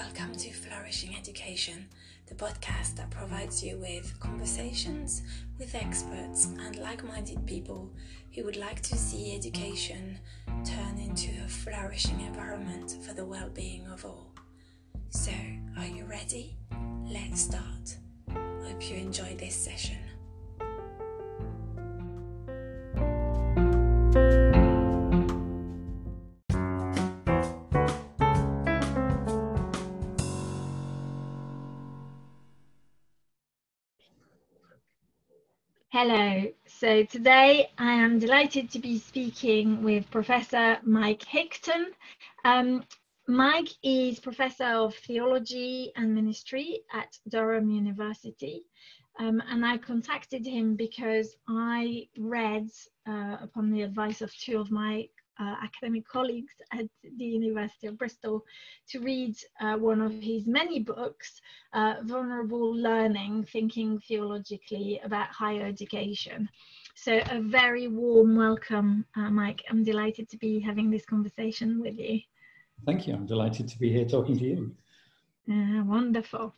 Welcome to Flourishing Education, the podcast that provides you with conversations with experts and like minded people who would like to see education turn into a flourishing environment for the well being of all. So, are you ready? Let's start. Hope you enjoy this session. So today I am delighted to be speaking with Professor Mike Higton. Um, Mike is Professor of Theology and Ministry at Durham University. Um, and I contacted him because I read, uh, upon the advice of two of my uh, academic colleagues at the University of Bristol to read uh, one of his many books, uh, Vulnerable Learning, Thinking Theologically about Higher Education. So a very warm welcome, uh, Mike. I'm delighted to be having this conversation with you. Thank you. I'm delighted to be here talking to you. Uh, wonderful.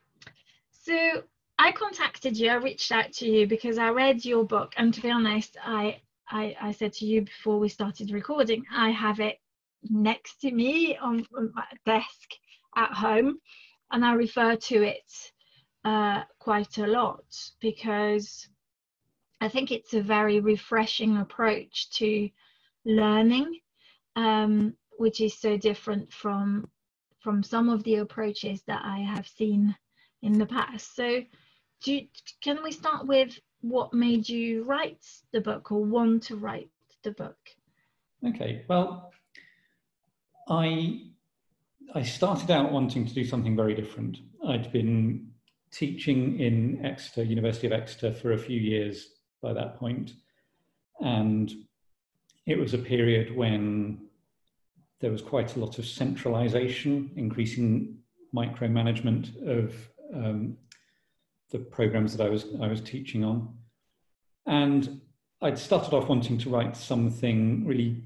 So I contacted you, I reached out to you because I read your book, and to be honest, I I, I said to you before we started recording, I have it next to me on, my desk at home, and I refer to it uh, quite a lot because I think it's a very refreshing approach to learning, um, which is so different from from some of the approaches that I have seen in the past. So, you, can we start with what made you write the book or want to write the book? Okay, well, I I started out wanting to do something very different. I'd been teaching in Exeter, University of Exeter, for a few years by that point, and it was a period when there was quite a lot of centralization, increasing micromanagement of um, the programs that I was I was teaching on, and I'd started off wanting to write something really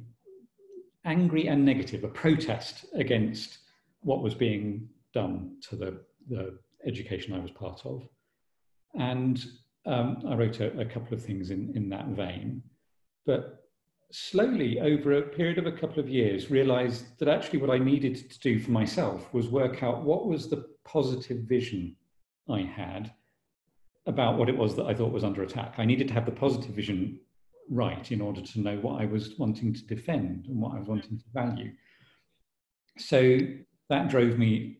angry and negative, a protest against what was being done to the, the education I was part of, and um, I wrote a, a couple of things in in that vein, but slowly over a period of a couple of years realized that actually what I needed to do for myself was work out what was the positive vision I had about what it was that I thought was under attack. I needed to have the positive vision right in order to know what I was wanting to defend and what I was wanting to value. So that drove me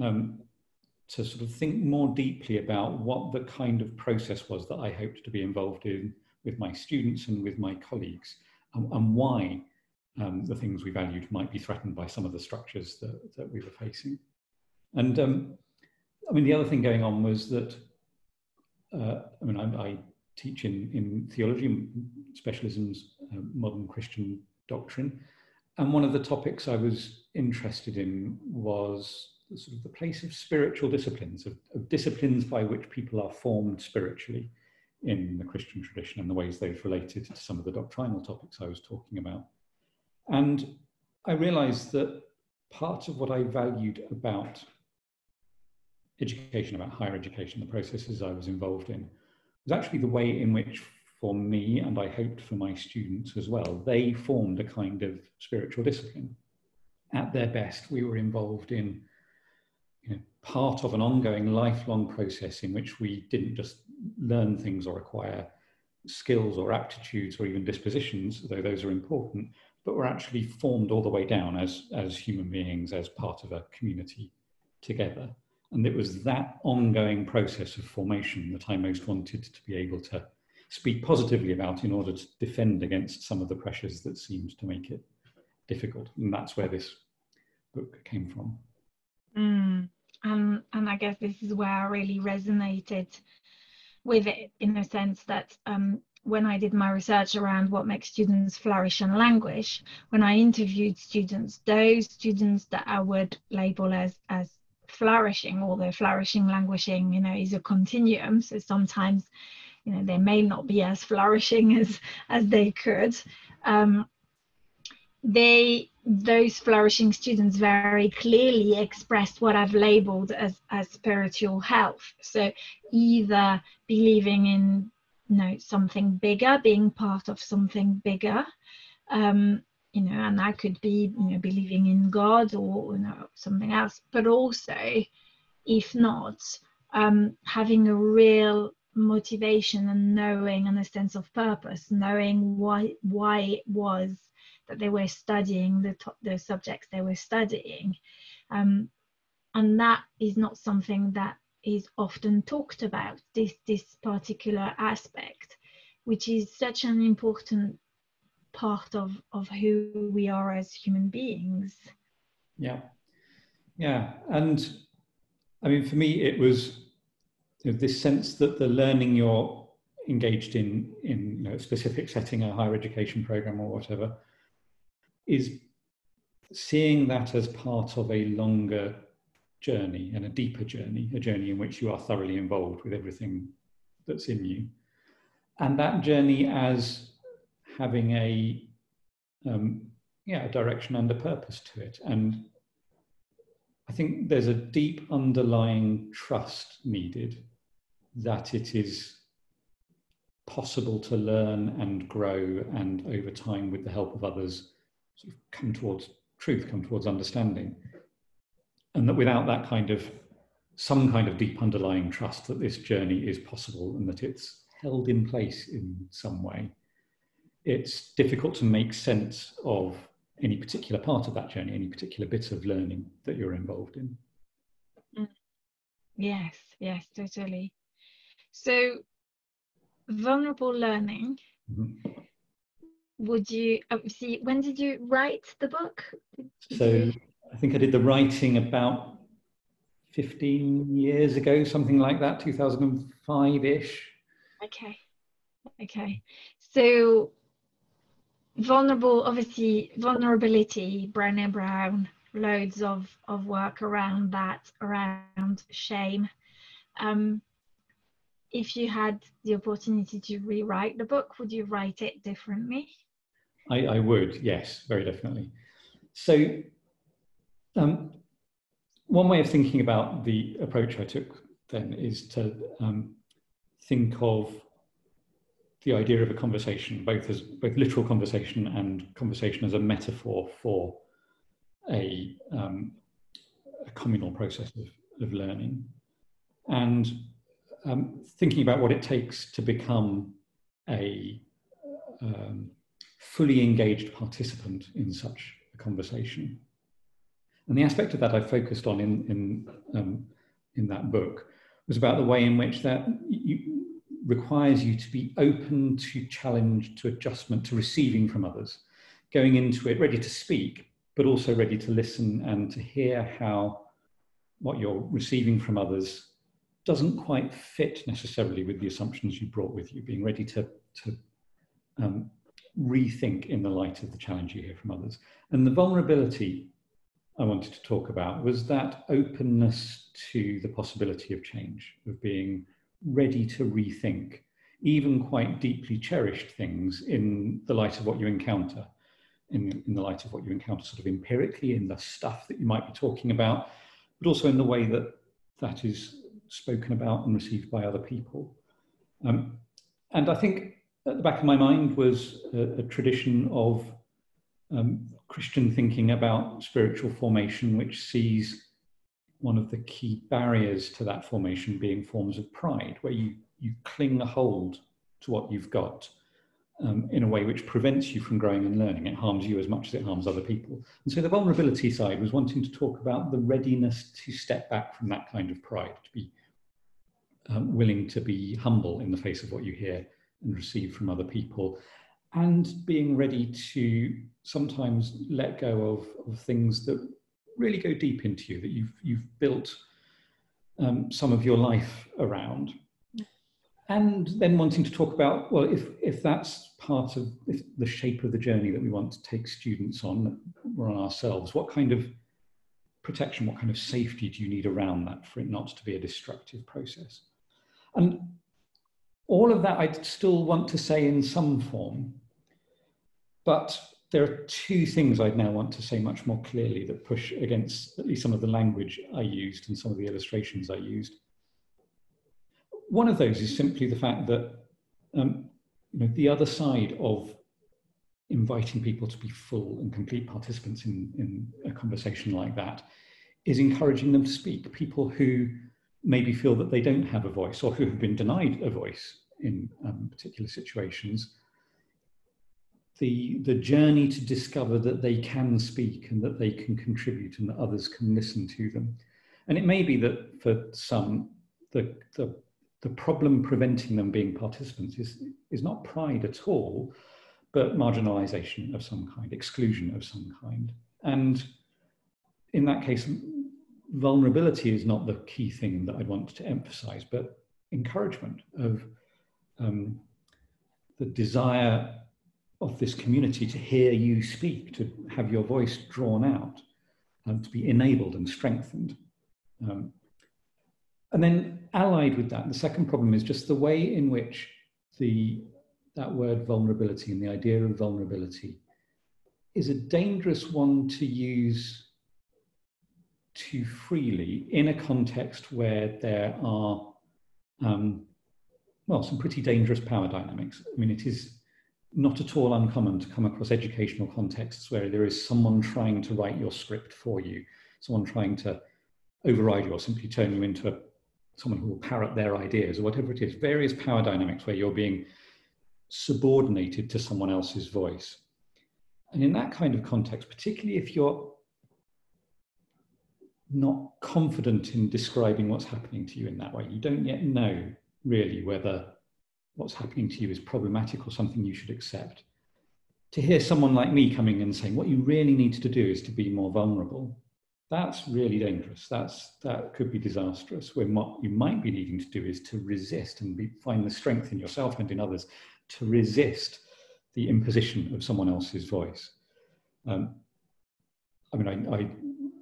um, to sort of think more deeply about what the kind of process was that I hoped to be involved in with my students and with my colleagues, and, and why um, the things we valued might be threatened by some of the structures that, that we were facing. And um, I mean, the other thing going on was that uh, I mean, I, I, teach in, in theology, specialisms, uh, modern Christian doctrine. And one of the topics I was interested in was the, sort of the place of spiritual disciplines, of, of, disciplines by which people are formed spiritually in the Christian tradition and the ways they've related to some of the doctrinal topics I was talking about. And I realized that part of what I valued about education, about higher education, the processes I was involved in, was actually the way in which, for me, and I hoped for my students as well, they formed a kind of spiritual discipline. At their best, we were involved in you know, part of an ongoing lifelong process in which we didn't just learn things or acquire skills or aptitudes or even dispositions, though those are important, but were actually formed all the way down as, as human beings, as part of a community together. And it was that ongoing process of formation that I most wanted to be able to speak positively about in order to defend against some of the pressures that seemed to make it difficult. And that's where this book came from. Mm, and, and I guess this is where I really resonated with it in the sense that um, when I did my research around what makes students flourish and languish, when I interviewed students, those students that I would label as, as flourishing, although flourishing, languishing, you know, is a continuum. So sometimes, you know, they may not be as flourishing as as they could. Um, they those flourishing students very clearly expressed what I've labeled as, as spiritual health. So either believing in you know something bigger, being part of something bigger, um, you know, and that could be you know believing in God or you know something else, but also, if not, um, having a real motivation and knowing and a sense of purpose, knowing why why it was that they were studying the top, the subjects they were studying, um, and that is not something that is often talked about. This this particular aspect, which is such an important part of of who we are as human beings. Yeah, yeah, and I mean, for me, it was you know, this sense that the learning you're engaged in in you know, a specific setting, a higher education program or whatever, is seeing that as part of a longer journey and a deeper journey, a journey in which you are thoroughly involved with everything that's in you. And that journey as having a um, yeah, a direction and a purpose to it. And I think there's a deep underlying trust needed that it is possible to learn and grow and over time with the help of others sort of come towards truth, come towards understanding. And that without that kind of some kind of deep underlying trust that this journey is possible and that it's held in place in some way, it's difficult to make sense of any particular part of that journey, any particular bit of learning that you're involved in. Mm. Yes, yes, totally. So, vulnerable learning. Mm-hmm would you um, see when did you write the book did so you... i think i did the writing about 15 years ago something like that 2005ish okay okay so vulnerable obviously vulnerability Brené Brown loads of of work around that around shame um if you had the opportunity to rewrite the book would you write it differently I, I would, yes, very definitely. So, um, one way of thinking about the approach I took then is to um, think of the idea of a conversation, both as both literal conversation and conversation as a metaphor for a, um, a communal process of, of learning, and um, thinking about what it takes to become a um, fully engaged participant in such a conversation. And the aspect of that I focused on in, in, um, in that book was about the way in which that you, requires you to be open to challenge, to adjustment, to receiving from others, going into it ready to speak, but also ready to listen and to hear how what you're receiving from others doesn't quite fit necessarily with the assumptions you brought with you, being ready to, to um, rethink in the light of the challenge you hear from others. And the vulnerability I wanted to talk about was that openness to the possibility of change, of being ready to rethink even quite deeply cherished things in the light of what you encounter, in, in the light of what you encounter sort of empirically in the stuff that you might be talking about, but also in the way that that is spoken about and received by other people. Um, and I think at the back of my mind was a, a tradition of um, Christian thinking about spiritual formation, which sees one of the key barriers to that formation being forms of pride, where you, you cling a hold to what you've got um, in a way which prevents you from growing and learning. It harms you as much as it harms other people. And so the vulnerability side was wanting to talk about the readiness to step back from that kind of pride, to be um, willing to be humble in the face of what you hear and receive from other people and being ready to sometimes let go of, of things that really go deep into you that you've you've built um, some of your life around and then wanting to talk about well if if that's part of the shape of the journey that we want to take students on or on ourselves what kind of protection what kind of safety do you need around that for it not to be a destructive process and all of that I'd still want to say in some form. But there are two things I'd now want to say much more clearly that push against at least some of the language I used and some of the illustrations I used. One of those is simply the fact that um, you know, the other side of inviting people to be full and complete participants in, in a conversation like that is encouraging them to speak. People who maybe feel that they don't have a voice or who have been denied a voice in um, particular situations the, the journey to discover that they can speak and that they can contribute and that others can listen to them. And it may be that for some, the, the, the problem preventing them being participants is, is not pride at all, but marginalization of some kind, exclusion of some kind. And in that case, vulnerability is not the key thing that I'd want to emphasize, but encouragement of um, the desire of this community to hear you speak, to have your voice drawn out, and to be enabled and strengthened. Um, and then allied with that, the second problem is just the way in which the that word vulnerability and the idea of vulnerability is a dangerous one to use too freely in a context where there are um, well some pretty dangerous power dynamics. I mean, it is not at all uncommon to come across educational contexts where there is someone trying to write your script for you, someone trying to override you or simply turn you into a, someone who will parrot their ideas or whatever it is, various power dynamics where you're being subordinated to someone else's voice. And in that kind of context, particularly if you're not confident in describing what's happening to you in that way, you don't yet know really whether what's happening to you is problematic or something you should accept. To hear someone like me coming and saying, what you really need to do is to be more vulnerable, that's really dangerous. That's, that could be disastrous. When what you might be needing to do is to resist and be, find the strength in yourself and in others to resist the imposition of someone else's voice. Um, I mean, I, I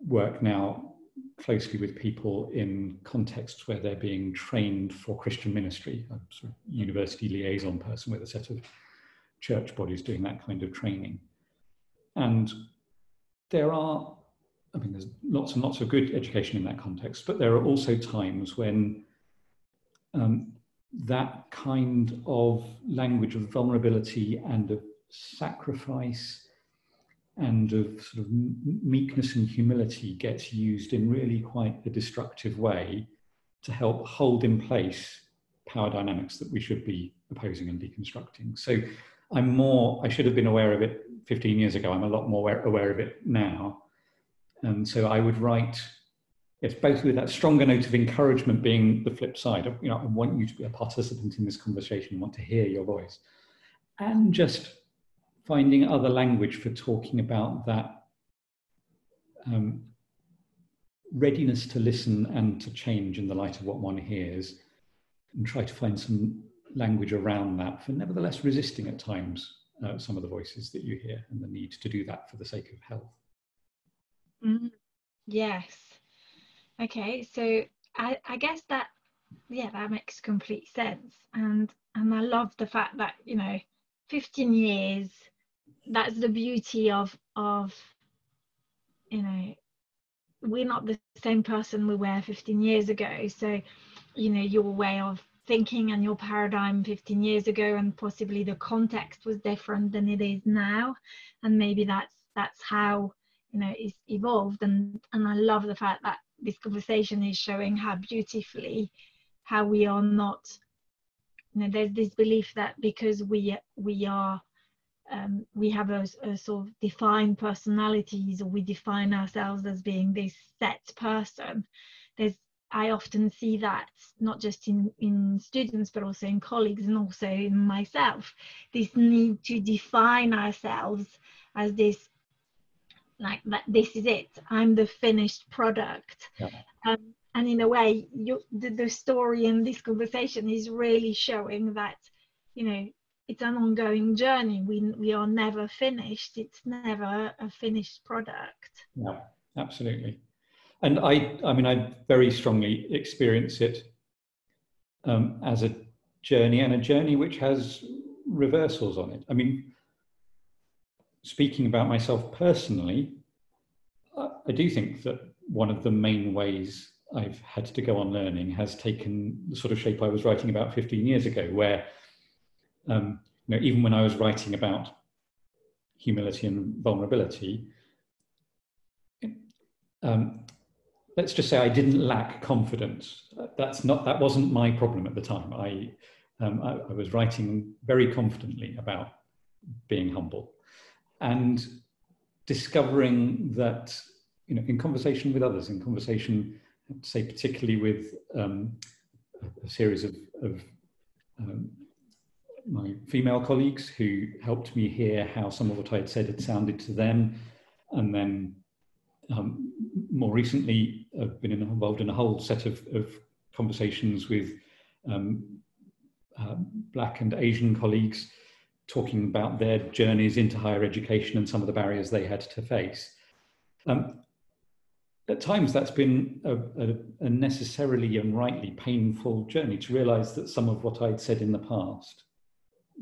work now closely with people in contexts where they're being trained for Christian ministry, a sort of university liaison person with a set of church bodies doing that kind of training. And there are, I mean, there's lots and lots of good education in that context, but there are also times when um, that kind of language of vulnerability and of sacrifice and of sort of meekness and humility gets used in really quite a destructive way to help hold in place power dynamics that we should be opposing and deconstructing. So I'm more, I should have been aware of it 15 years ago. I'm a lot more aware, of it now. And so I would write, it's both with that stronger note of encouragement being the flip side. Of, you know, I want you to be a participant in this conversation, I want to hear your voice. And just finding other language for talking about that um, readiness to listen and to change in the light of what one hears and try to find some language around that for nevertheless resisting at times uh, some of the voices that you hear and the need to do that for the sake of health. Mm, yes. Okay, so I, I guess that yeah that makes complete sense and and I love the fact that you know 15 years that's the beauty of of you know we're not the same person we were 15 years ago. So you know your way of thinking and your paradigm 15 years ago and possibly the context was different than it is now. And maybe that's that's how you know it's evolved. And and i love the fact that this conversation is showing how beautifully how we are not you know there's this belief that because we we are um, we have a, a, sort of defined personalities or we define ourselves as being this set person. There's i often see that not just in in students but also in colleagues and also in myself. This need to define ourselves as this like that this is it i'm the finished product. Yeah. um, and in a way you the, the story in this conversation is really showing that you know it's an ongoing journey. We we are never finished. It's never a finished product. Yeah, absolutely. And I I mean I very strongly experience it um, as a journey and a journey which has reversals on it. I mean, speaking about myself personally, I do think that one of the main ways I've had to go on learning has taken the sort of shape I was writing about 15 years ago, where um, you know, even when I was writing about humility and vulnerability, um, let's just say I didn't lack confidence. That's not that wasn't my problem at the time. I, um, I, I was writing very confidently about being humble, and discovering that you know in conversation with others, in conversation, say particularly with um, a series of, of um, my female colleagues who helped me hear how some of what I had said had sounded to them, and then um, more recently, I've been involved in a whole set of, of conversations with um, uh, Black and Asian colleagues talking about their journeys into higher education and some of the barriers they had to face. Um, at times, that's been a, a, a, necessarily and rightly painful journey to realize that some of what I'd said in the past,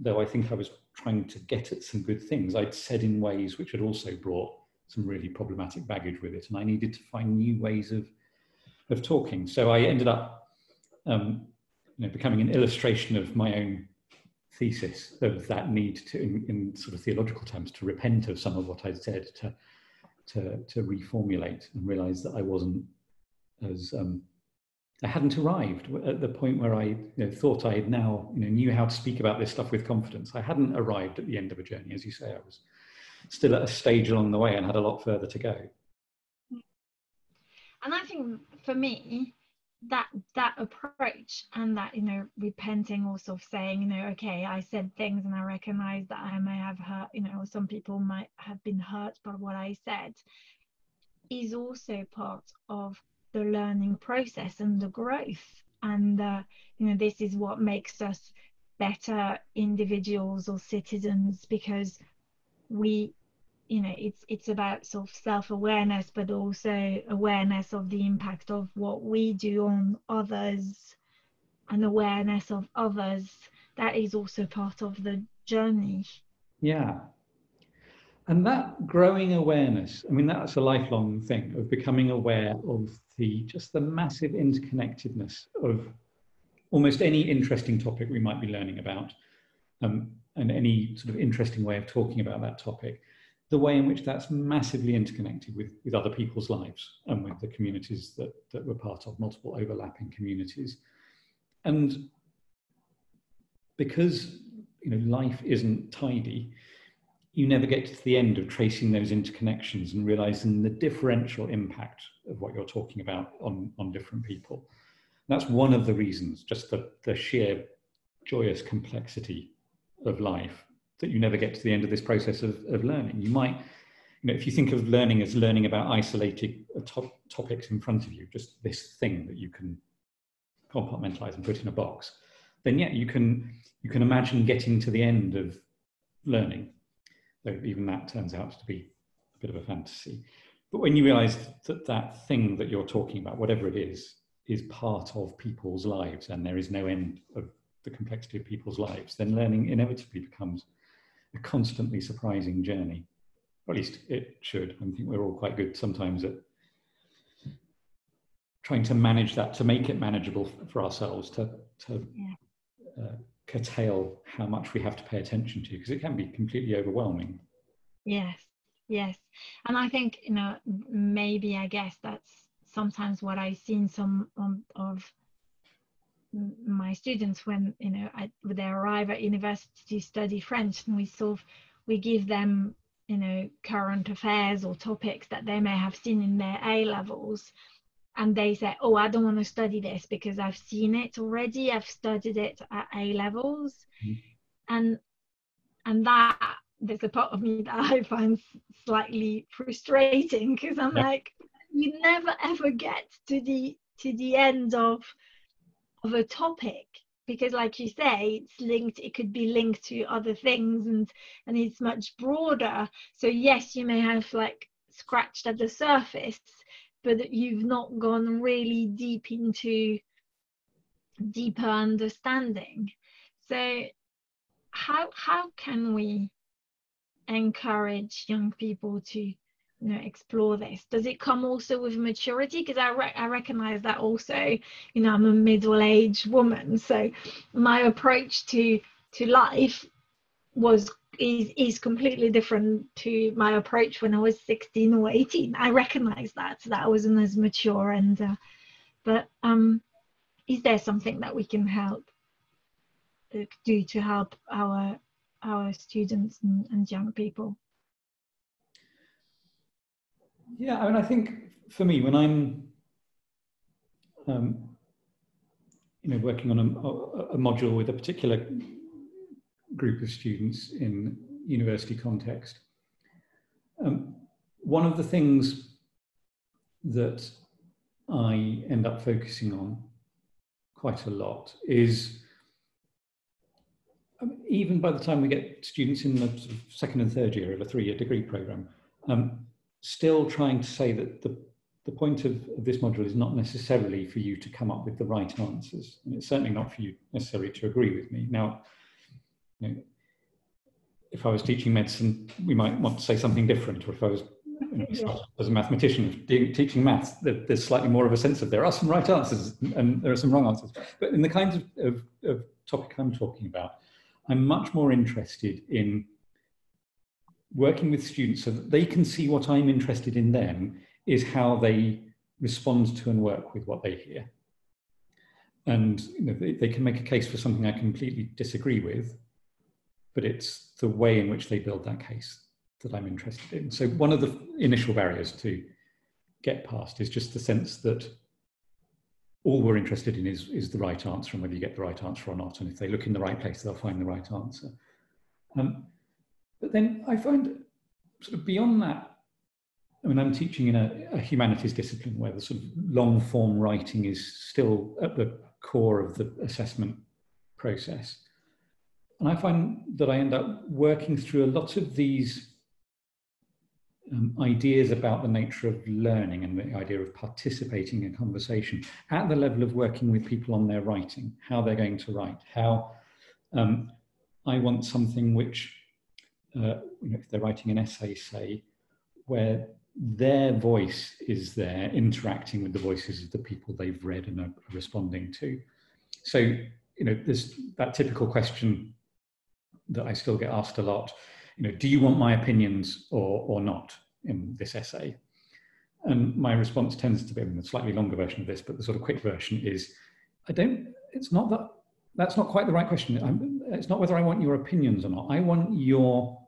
though I think I was trying to get at some good things, I'd said in ways which had also brought some really problematic baggage with it, and I needed to find new ways of of talking. So I ended up, um, you know, becoming an illustration of my own thesis of that need to, in, in, sort of theological terms, to repent of some of what I'd said, to to to reformulate, and realize that I wasn't as um, I hadn't arrived at the point where I you know, thought I had now you know, knew how to speak about this stuff with confidence. I hadn't arrived at the end of a journey, as you say. I was still at a stage along the way and had a lot further to go. And I think for me, that that approach and that you know repenting also of saying you know okay i said things and i recognize that i may have hurt you know some people might have been hurt by what i said is also part of the learning process and the growth. And uh, you know this is what makes us better individuals or citizens because we you know it's it's about sort of self-awareness but also awareness of the impact of what we do on others and awareness of others. That is also part of the journey. Yeah and that growing awareness i mean that's a lifelong thing of becoming aware of the just the massive interconnectedness of almost any interesting topic we might be learning about um, and any sort of interesting way of talking about that topic, the way in which that's massively interconnected with, with other people's lives and with the communities that, that we're part of, multiple overlapping communities. And because you know life isn't tidy, you never get to the end of tracing those interconnections and realizing the differential impact of what you're talking about on, on different people. that's one of the reasons, just the, the sheer joyous complexity of life that you never get to the end of this process of, of learning. You might, you know, if you think of learning as learning about isolated uh, top, topics in front of you, just this thing that you can compartmentalize and put in a box, then yeah, you can you can imagine getting to the end of learning, though even that turns out to be a bit of a fantasy. But when you realize that that thing that you're talking about, whatever it is, is part of people's lives and there is no end of the complexity of people's lives, then learning inevitably becomes a constantly surprising journey. Or at least it should. I think we're all quite good sometimes at trying to manage that, to make it manageable for ourselves, to, to yeah. uh, curtail how much we have to pay attention to, because it can be completely overwhelming. Yes, yes. And I think, you know, maybe I guess that's sometimes what I see in some of my students when you know I, they arrive at university to study French, and we sort of we give them you know current affairs or topics that they may have seen in their A levels, and they say, "Oh, I don't want to study this because I've seen it already. I've studied it at A levels," mm-hmm. and and that there's a part of me that I find slightly frustrating because I'm yeah. like, you never ever get to the to the end of of a topic because like you say it's linked it could be linked to other things and and it's much broader so yes you may have like scratched at the surface but that you've not gone really deep into deeper understanding. So how how can we encourage young people to you know explore this? Does it come also with maturity? Because I, re- I recognize that also you know i'm a middle-aged woman. So my approach to to life was is is completely different to my approach when i was 16 or 18 i recognize that that I wasn't as mature and uh, but um is there something that we can help uh, do to help our our students and, and young people? Yeah, I mean, I think for me, when I'm, um, you know, working on a, a, module with a particular group of students in university context, um, one of the things that I end up focusing on quite a lot is um, even by the time we get students in the sort of second and third year of a three-year degree program, um, still trying to say that the, the point of, of, this module is not necessarily for you to come up with the right answers. And it's certainly not for you necessarily to agree with me. Now, you know, if I was teaching medicine, we might want to say something different, or if I was you know, as a mathematician teaching maths, there's slightly more of a sense of there are some right answers and there are some wrong answers. But in the kinds of, of, of topic I'm talking about, I'm much more interested in working with students so that they can see what I'm interested in them is how they respond to and work with what they hear. And you know, they, they, can make a case for something I completely disagree with, but it's the way in which they build that case that I'm interested in. So one of the initial barriers to get past is just the sense that all we're interested in is, is the right answer and whether you get the right answer or not. And if they look in the right place, they'll find the right answer. Um, but then I find sort of beyond that, I mean, I'm teaching in a, a humanities discipline where the sort of long form writing is still at the core of the assessment process. And I find that I end up working through a lot of these um, ideas about the nature of learning and the idea of participating in conversation at the level of working with people on their writing, how they're going to write, how um, I want something which, uh, you know, if they're writing an essay, say, where their voice is there interacting with the voices of the people they've read and are responding to. So, you know, there's that typical question that I still get asked a lot you know, do you want my opinions or, or not in this essay? And my response tends to be, a slightly longer version of this, but the sort of quick version is, I don't, it's not that, that's not quite the right question. I'm, it's not whether I want your opinions or not. I want your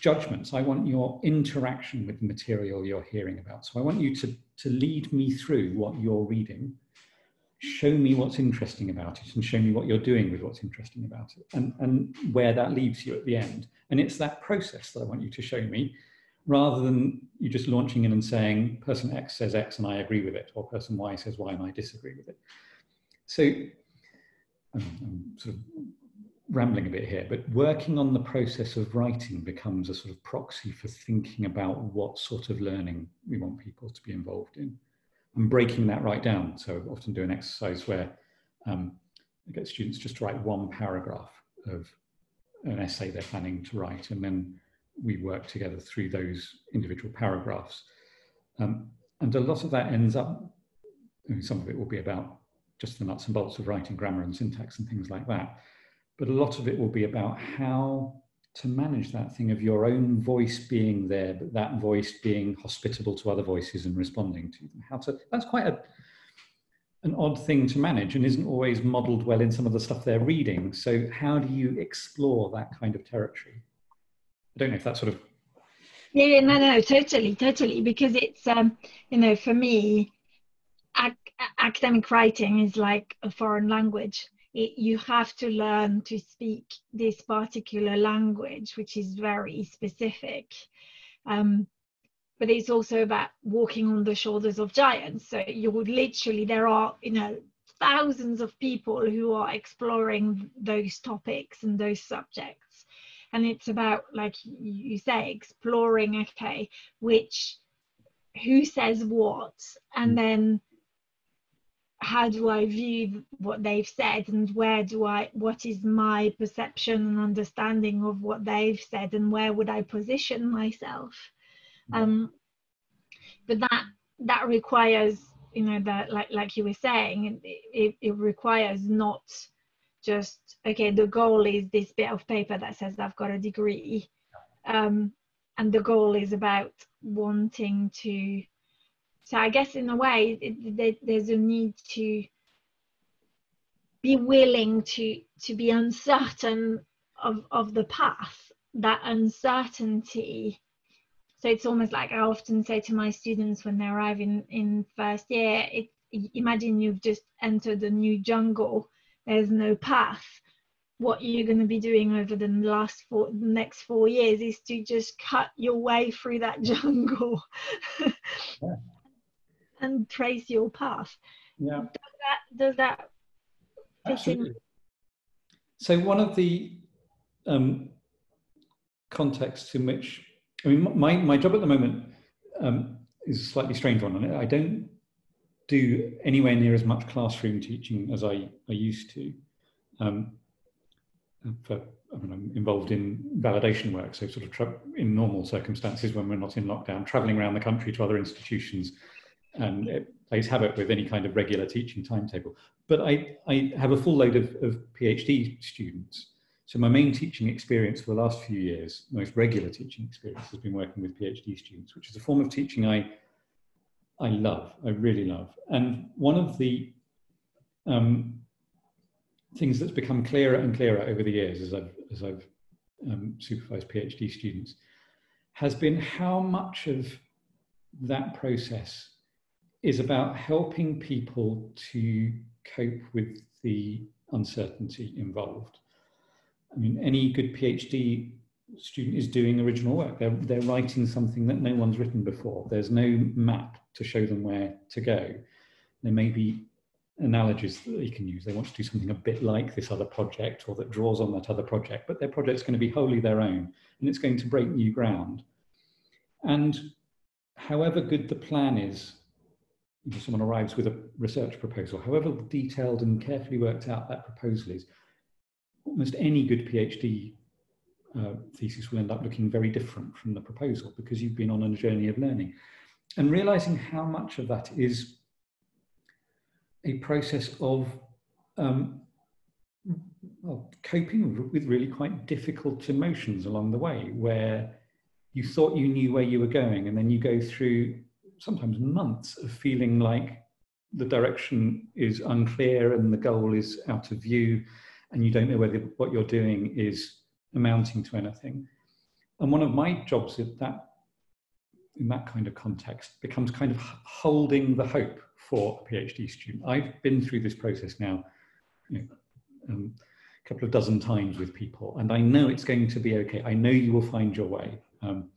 judgments. I want your interaction with the material you're hearing about. So I want you to, to lead me through what you're reading show me what's interesting about it and show me what you're doing with what's interesting about it and, and where that leaves you at the end. And it's that process that I want you to show me rather than you just launching in and saying person X says X and I agree with it or person Y says Y and I disagree with it. So I'm, I'm sort of rambling a bit here, but working on the process of writing becomes a sort of proxy for thinking about what sort of learning we want people to be involved in and breaking that right down. So I often do an exercise where um, I get students just to write one paragraph of an essay they're planning to write, and then we work together through those individual paragraphs. Um, and a lot of that ends up, I mean, some of it will be about just the nuts and bolts of writing grammar and syntax and things like that. But a lot of it will be about how to manage that thing of your own voice being there, but that voice being hospitable to other voices and responding to them. How to that's quite a an odd thing to manage and isn't always modeled well in some of the stuff they're reading. So how do you explore that kind of territory? I don't know if that sort of yeah, no, no, totally, totally. Because it's, um, you know, for me, ac- academic writing is like a foreign language it, you have to learn to speak this particular language, which is very specific. Um, but it's also about walking on the shoulders of giants. So you would literally, there are, you know, thousands of people who are exploring those topics and those subjects. And it's about, like you say, exploring, okay, which, who says what, and mm. then how do I view what they've said and where do I what is my perception and understanding of what they've said and where would I position myself? Um but that that requires you know that like like you were saying it, it requires not just okay the goal is this bit of paper that says I've got a degree. Um and the goal is about wanting to so i guess in a way it, there's a need to be willing to to be uncertain of of the path that uncertainty. So it's almost like i often say to my students when they arrive in in first year it imagine you've just entered a new jungle. There's no path. What you're going to be doing over the last four the next four years is to just cut your way through that jungle. Yeah. And trace your path. Yeah. Does that does that Absolutely. so one of the um, contexts in which i mean my, my job at the moment um, is a slightly strange one and i don't do anywhere near as much classroom teaching as i, I used to. Um, for I mean, I'm involved in validation work, so sort of in normal circumstances when we're not in lockdown, traveling around the country to other institutions, and it plays havoc with any kind of regular teaching timetable. But I, I have a full load of, of PhD students. So my main teaching experience for the last few years, most regular teaching experience, has been working with PhD students, which is a form of teaching I, I love, I really love. And one of the um, things that's become clearer and clearer over the years as I've, as I've um, supervised PhD students has been how much of that process is about helping people to cope with the uncertainty involved. I mean, any good PhD student is doing original work. They're, they're writing something that no one's written before. There's no map to show them where to go. There may be analogies that they can use. They want to do something a bit like this other project or that draws on that other project, but their project's going to be wholly their own and it's going to break new ground. And however good the plan is, someone arrives with a research proposal, however detailed and carefully worked out that proposal is, almost any good PhD uh, thesis will end up looking very different from the proposal because you've been on a journey of learning. And realizing how much of that is a process of um, well, coping with really quite difficult emotions along the way, where you thought you knew where you were going, and then you go through sometimes months of feeling like the direction is unclear and the goal is out of view, and you don't know whether what you're doing is amounting to anything. And one of my jobs at that in that kind of context becomes kind of holding the hope for a PhD student. I've been through this process now you know, um, a couple of dozen times with people, and I know it's going to be okay. I know you will find your way. Um,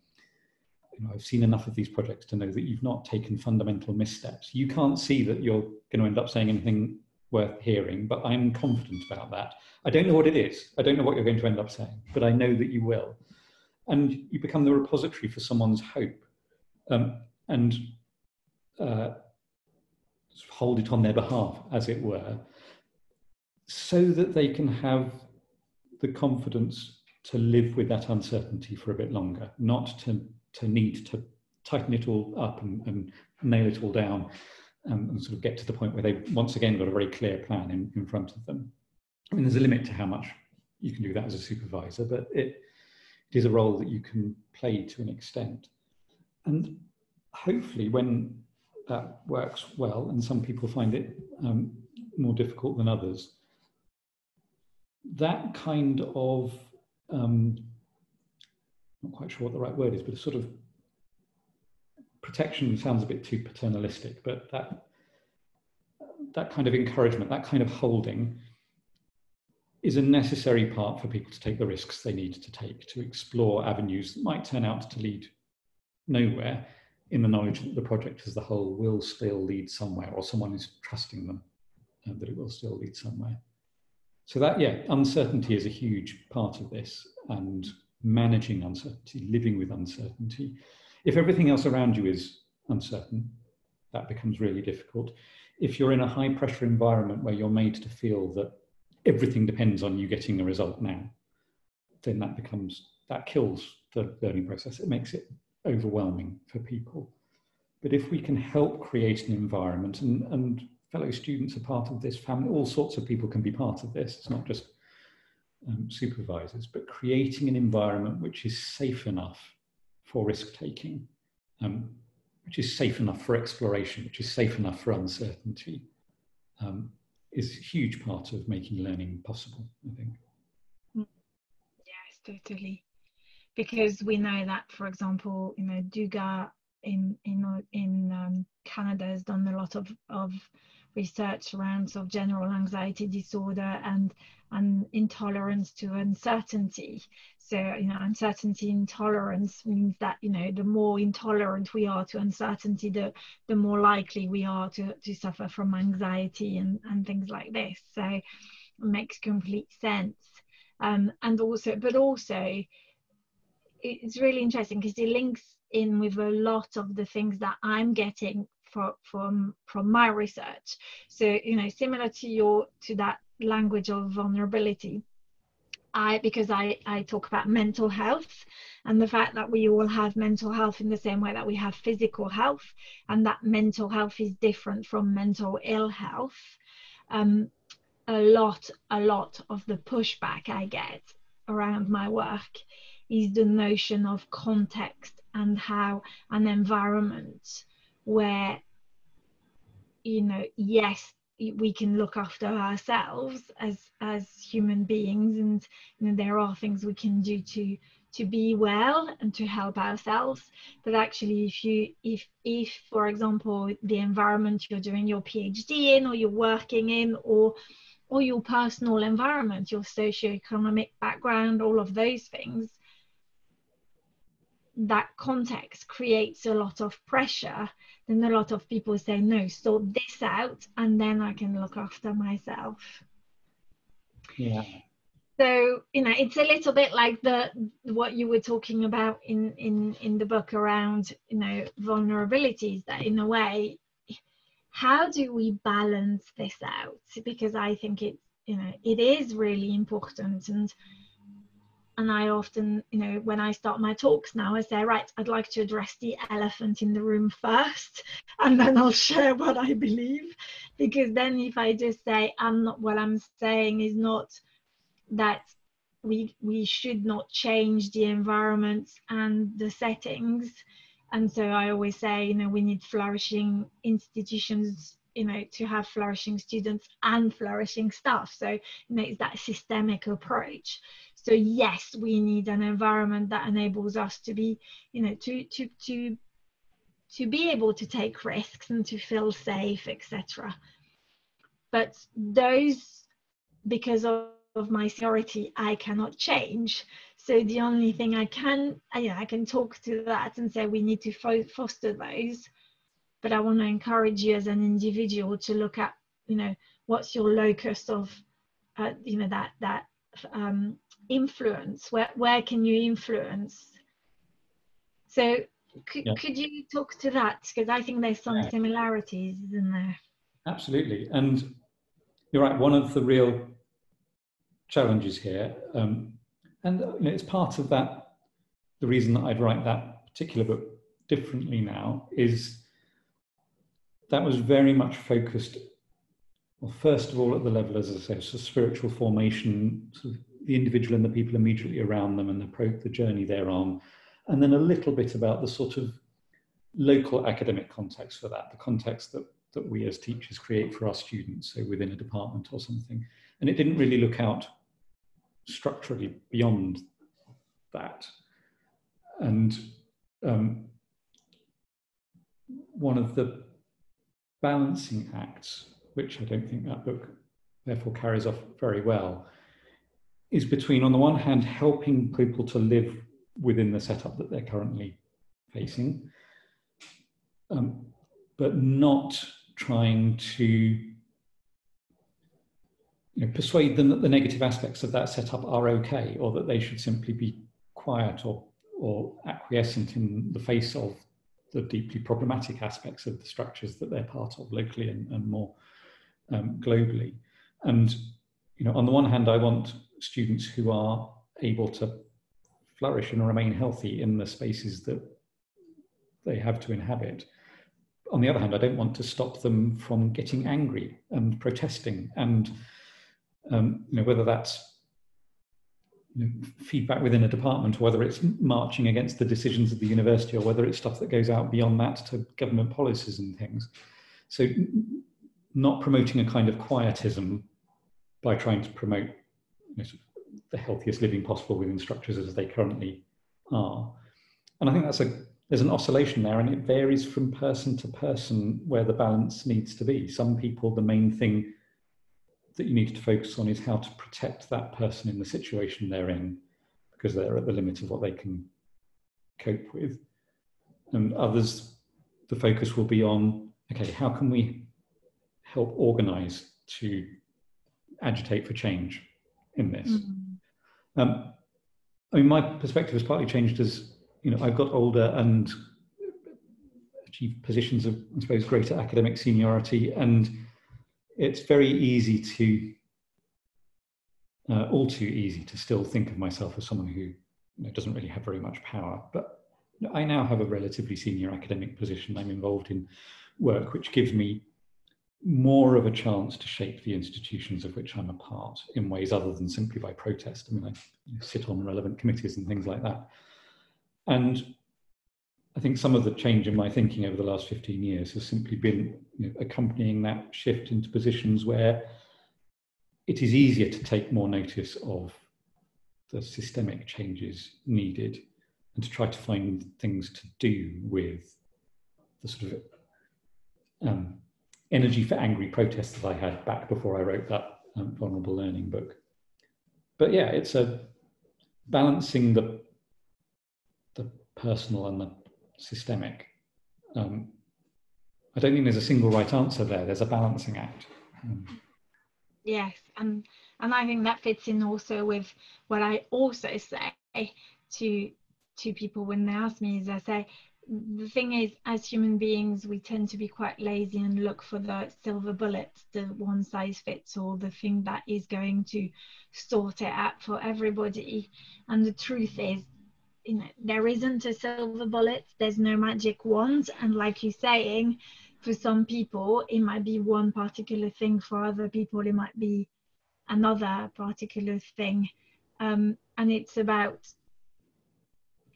you know, I've seen enough of these projects to know that you've not taken fundamental missteps. You can't see that you're going to end up saying anything worth hearing, but I'm confident about that. I don't know what it is. I don't know what you're going to end up saying, but I know that you will. And you become the repository for someone's hope. Um, and uh, hold it on their behalf, as it were, so that they can have the confidence to live with that uncertainty for a bit longer, not to, to need to tighten it all up and, and nail it all down um, and sort of get to the point where they've once again got a very clear plan in, in front of them. I mean, there's a limit to how much you can do that as a supervisor, but it, it is a role that you can play to an extent. And hopefully when that works well, and some people find it um, more difficult than others. That kind of, um, not quite sure what the right word is, but a sort of protection sounds a bit too paternalistic, but that that kind of encouragement, that kind of holding, is a necessary part for people to take the risks they need to take to explore avenues that might turn out to lead nowhere in the knowledge that the project as a whole will still lead somewhere, or someone is trusting them uh, that it will still lead somewhere. So that, yeah, uncertainty is a huge part of this, and managing uncertainty, living with uncertainty. If everything else around you is uncertain, that becomes really difficult. if you're in a high pressure environment where you're made to feel that everything depends on you getting the result now, then that becomes, that kills the learning process. It makes it overwhelming for people. But if we can help create an environment, and, and fellow students are part of this, family, all sorts of people can be part of this, it's not just um, supervisors, but creating an environment which is safe enough for risk taking, um, which is safe enough for exploration, which is safe enough for uncertainty, um, is a huge part of making learning possible, I think. Yes, totally. Because we know that, for example, you know, Dugas in in in um, Canada has done a lot of of research around sort of general anxiety disorder and and intolerance to uncertainty. So, you know, uncertainty intolerance means that, you know, the more intolerant we are to uncertainty, the, the more likely we are to, to suffer from anxiety and, and things like this. So it makes complete sense. Um, and also, but also, it's really interesting because it links in with a lot of the things that I'm getting from from from my research. So you know, similar to your to that language of vulnerability. I because I, I talk about mental health and the fact that we all have mental health in the same way that we have physical health and that mental health is different from mental ill health. Um, a lot, a lot of the pushback I get around my work is the notion of context and how an environment where you know yes we can look after ourselves as as human beings and you know, there are things we can do to to be well and to help ourselves. But actually if you if if for example the environment you're doing your phd in or you're working in or or your personal environment your socio-economic background all of those things that context creates a lot of pressure then a lot of people say no. Sort this out and then i can look after myself. Yeah. So you know it's a little bit like the what you were talking about in in in the book around you know vulnerabilities that in a way how do we balance this out? Because i think it you know it is really important and and I often, you know, when I start my talks now, I say, right, I'd like to address the elephant in the room first, and then I'll share what I believe. Because then if I just say, I'm not, what I'm saying is not that we we should not change the environments and the settings. And so I always say, you know, we need flourishing institutions you know to have flourishing students and flourishing staff so you know it's that systemic approach so yes we need an environment that enables us to be you know to to to to be able to take risks and to feel safe etc but those because of, of my seniority i cannot change. So the only thing i can yeah i can talk to that and say we need to fo- foster those. But i want to encourage you as an individual to look at you know what's your locus of uh, you know that that um, influence? Where where can you influence? So could, yeah. could you talk to that? Because i think there's some yeah. similarities in there? Absolutely. And you're right one of the real challenges here um, and you know, it's part of that the reason that i'd write that particular book differently now is that was very much focused well first of all at the level as i say so spiritual formation sort of the individual and the people immediately around them and the, the journey they're on. And then a little bit about the sort of local academic context for that, the context that, that we as teachers create for our students, so within a department or something. And it didn't really look out structurally beyond that. And um, one of the balancing acts, which I don't think that book therefore carries off very well, is between, on the one hand, helping people to live within the setup that they're currently facing, um, but not trying to you know, persuade them that the negative aspects of that setup are okay or that they should simply be quiet or, or acquiescent in the face of the deeply problematic aspects of the structures that they're part of locally and, and more um, globally. And you know, on the one hand, I want students who are able to flourish and remain healthy in the spaces that they have to inhabit. On the other hand, I don't want to stop them from getting angry and protesting, and um, you know, whether that's you know, feedback within a department, or whether it's marching against the decisions of the university, or whether it's stuff that goes out beyond that to government policies and things. So, not promoting a kind of quietism by trying to promote know, the healthiest living possible within structures as they currently are. And I think that's a there's an oscillation there, and it varies from person to person where the balance needs to be. Some people, the main thing that you need to focus on is how to protect that person in the situation they're in, because they're at the limit of what they can cope with. And others, the focus will be on okay, how can we help organize to agitate for change in this? Mm-hmm. Um, I mean, my perspective has partly changed as you know I've got older and achieved positions of, I suppose, greater academic seniority, and it's very easy to, uh, all too easy to still think of myself as someone who you know, doesn't really have very much power. But I now have a relatively senior academic position. I'm involved in work which gives me more of a chance to shape the institutions of which I'm a part in ways other than simply by protest. I mean, I sit on relevant committees and things like that. And I think some of the change in my thinking over the last 15 years has simply been you know, accompanying that shift into positions where it is easier to take more notice of the systemic changes needed and to try to find things to do with the sort of um, energy for angry protests that I had back before I wrote that um, vulnerable learning book. But yeah, it's a balancing the the personal and the systemic. Um, I don't think there's a single right answer there. There's a balancing act. Um, yes, and and I think that fits in also with what I also say to to people when they ask me is I say the thing is, as human beings, we tend to be quite lazy and look for the silver bullet, the one size fits all, the thing that is going to sort it out for everybody. And the truth is, you know, there isn't a silver bullet, there's no magic wand. And like you're saying, for some people, it might be one particular thing, for other people, it might be another particular thing. Um, and it's about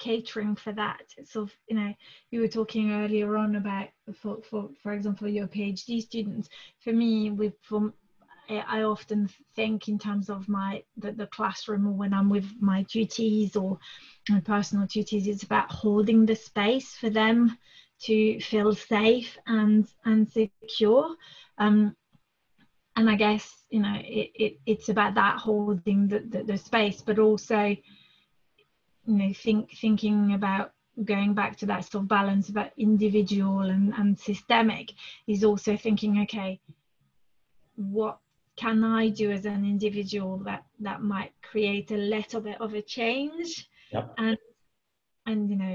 catering for that so you know you were talking earlier on about for for, for example your phd students for me with from I often think in terms of my the, the classroom or when I'm with my duties or my personal duties it's about holding the space for them to feel safe and and secure. Um, and I guess you know it, it it's about that holding the, the, the space, but also you know think thinking about going back to that sort of balance about individual and, and systemic is also thinking okay what can i do as an individual that that might create a little bit of a change yep. and and you know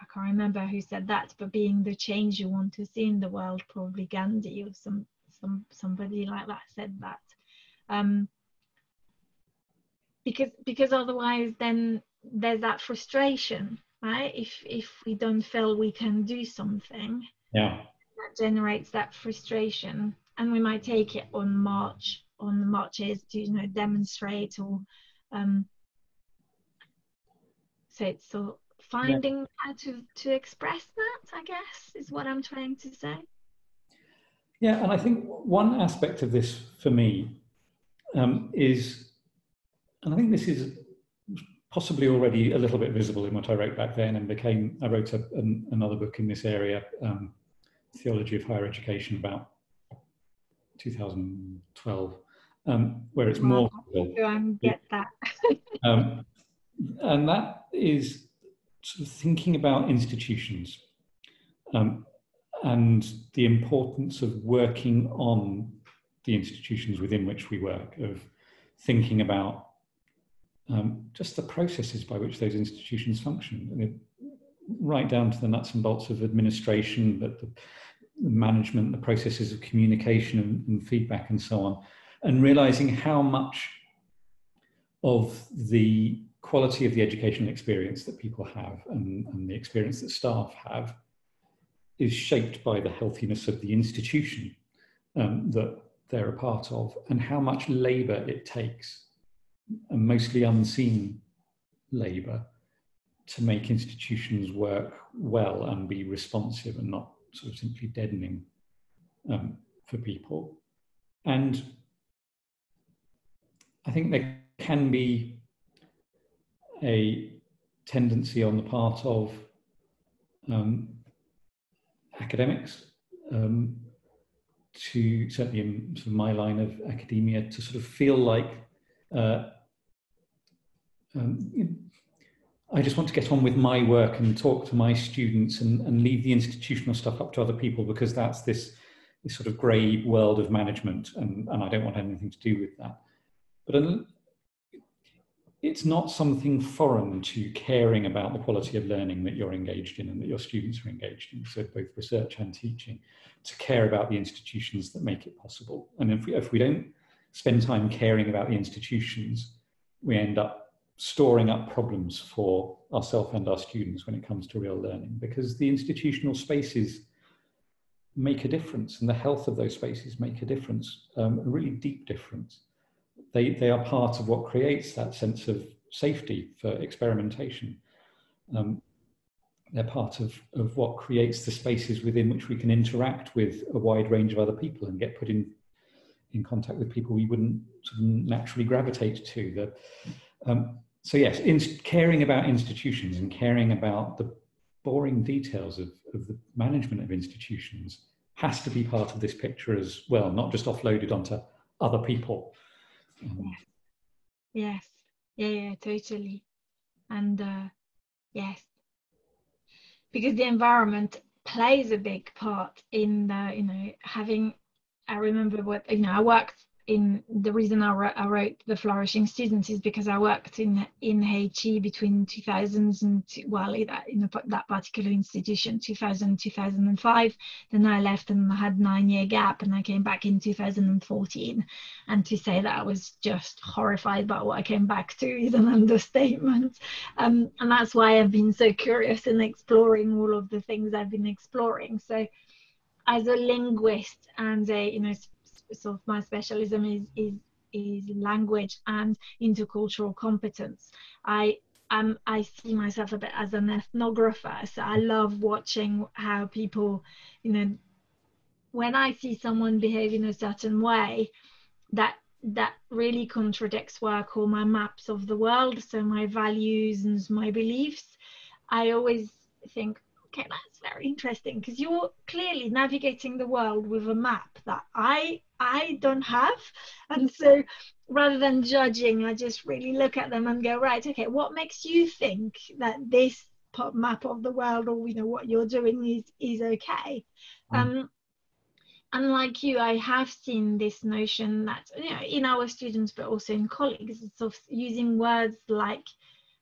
i can't remember who said that but being the change you want to see in the world probably gandhi or some some somebody like that said that um because because otherwise then there's that frustration right? If if we don't feel we can do something yeah. that generates that frustration. And we might take it on march on the marches to you know demonstrate or um so it's so finding yeah. how to to express that i guess is what i'm trying to say. Yeah and i think one aspect of this for me um, is and i think this is possibly already a little bit visible in what I wrote back then and became, I wrote a, an, another book in this area, um, Theology of Higher Education, about 2012, um, where it's more. Go get that. um, and that is sort of thinking about institutions um, and the importance of working on the institutions within which we work, of thinking about um, just the processes by which those institutions function. right down to the nuts and bolts of administration, but the, the management, the processes of communication and, and feedback and so on, and realizing how much of the quality of the educational experience that people have and, and, the experience that staff have is shaped by the healthiness of the institution um, that they're a part of and how much labour it takes, and mostly unseen labour, to make institutions work well and be responsive and not sort of simply deadening um, for people. And I think there can be a tendency on the part of um, academics um, to certainly in sort of my line of academia to sort of feel like uh, um, I just want to get on with my work and talk to my students and, and leave the institutional stuff up to other people because that's this, this sort of grey world of management and, and I don't want anything to do with that. But it's not something foreign to caring about the quality of learning that you're engaged in and that your students are engaged in, so both research and teaching, to care about the institutions that make it possible. And if we, if we don't spend time caring about the institutions, we end up storing up problems for ourselves and our students when it comes to real learning because the institutional spaces make a difference and the health of those spaces make a difference, um, a really deep difference. They, they are part of what creates that sense of safety for experimentation. Um, they're part of, of what creates the spaces within which we can interact with a wide range of other people and get put in, in contact with people we wouldn't sort of naturally gravitate to. The, um, so yes, in, caring about institutions and caring about the boring details of, of the management of institutions has to be part of this picture as well, not just offloaded onto other people. Um, yes, yeah, yeah, totally. And uh, yes, because the environment plays a big part in the, you know, having, I remember what, you know, I worked in the reason I wrote, I wrote the flourishing students is because I worked in in HE between 2000s and well in that particular institution 2000 2005 then I left and had nine year gap and I came back in 2014 and to say that I was just horrified by what I came back to is an understatement. Um, and that's why I've been so curious in exploring all of the things I've been exploring. So as a linguist and a you know of my specialism is is is language and intercultural competence. I um, I see myself a bit as an ethnographer, so I love watching how people, you know, when I see someone behave in a certain way, that that really contradicts what I call my maps of the world, so my values and my beliefs. I always think, okay, that's very interesting because you're clearly navigating the world with a map that I I don't have. And so rather than judging, I just really look at them and go, right, okay, what makes you think that this map of the world or you know what you're doing is is okay? Mm. Um, and like you, I have seen this notion that you know in our students, but also in colleagues, it's of using words like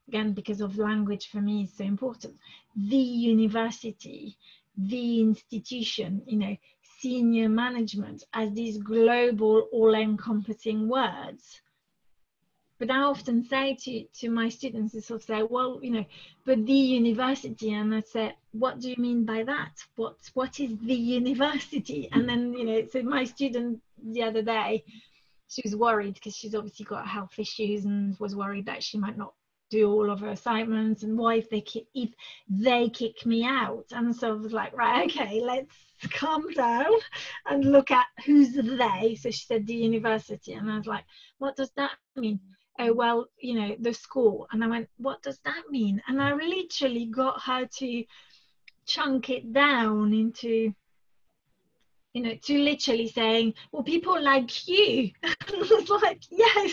again because of language for me is so important the university the institution you know senior management as these global all-encompassing words but I often say to, to my students, they sort of say, well, you know, but the university, and I say, what do you mean by that? What what is the university? And then, you know, so my student the other day, she was worried because she's obviously got health issues and was worried that she might not do all of her assignments and why if they kick, if they kick me out. And so I was like right okay let's calm down and look at who's they. So she said the university. And I was like what does that mean? Oh well you know the school. And I went what does that mean? And I literally got her to chunk it down into you know, to literally saying, well, people like you. it's like, yes,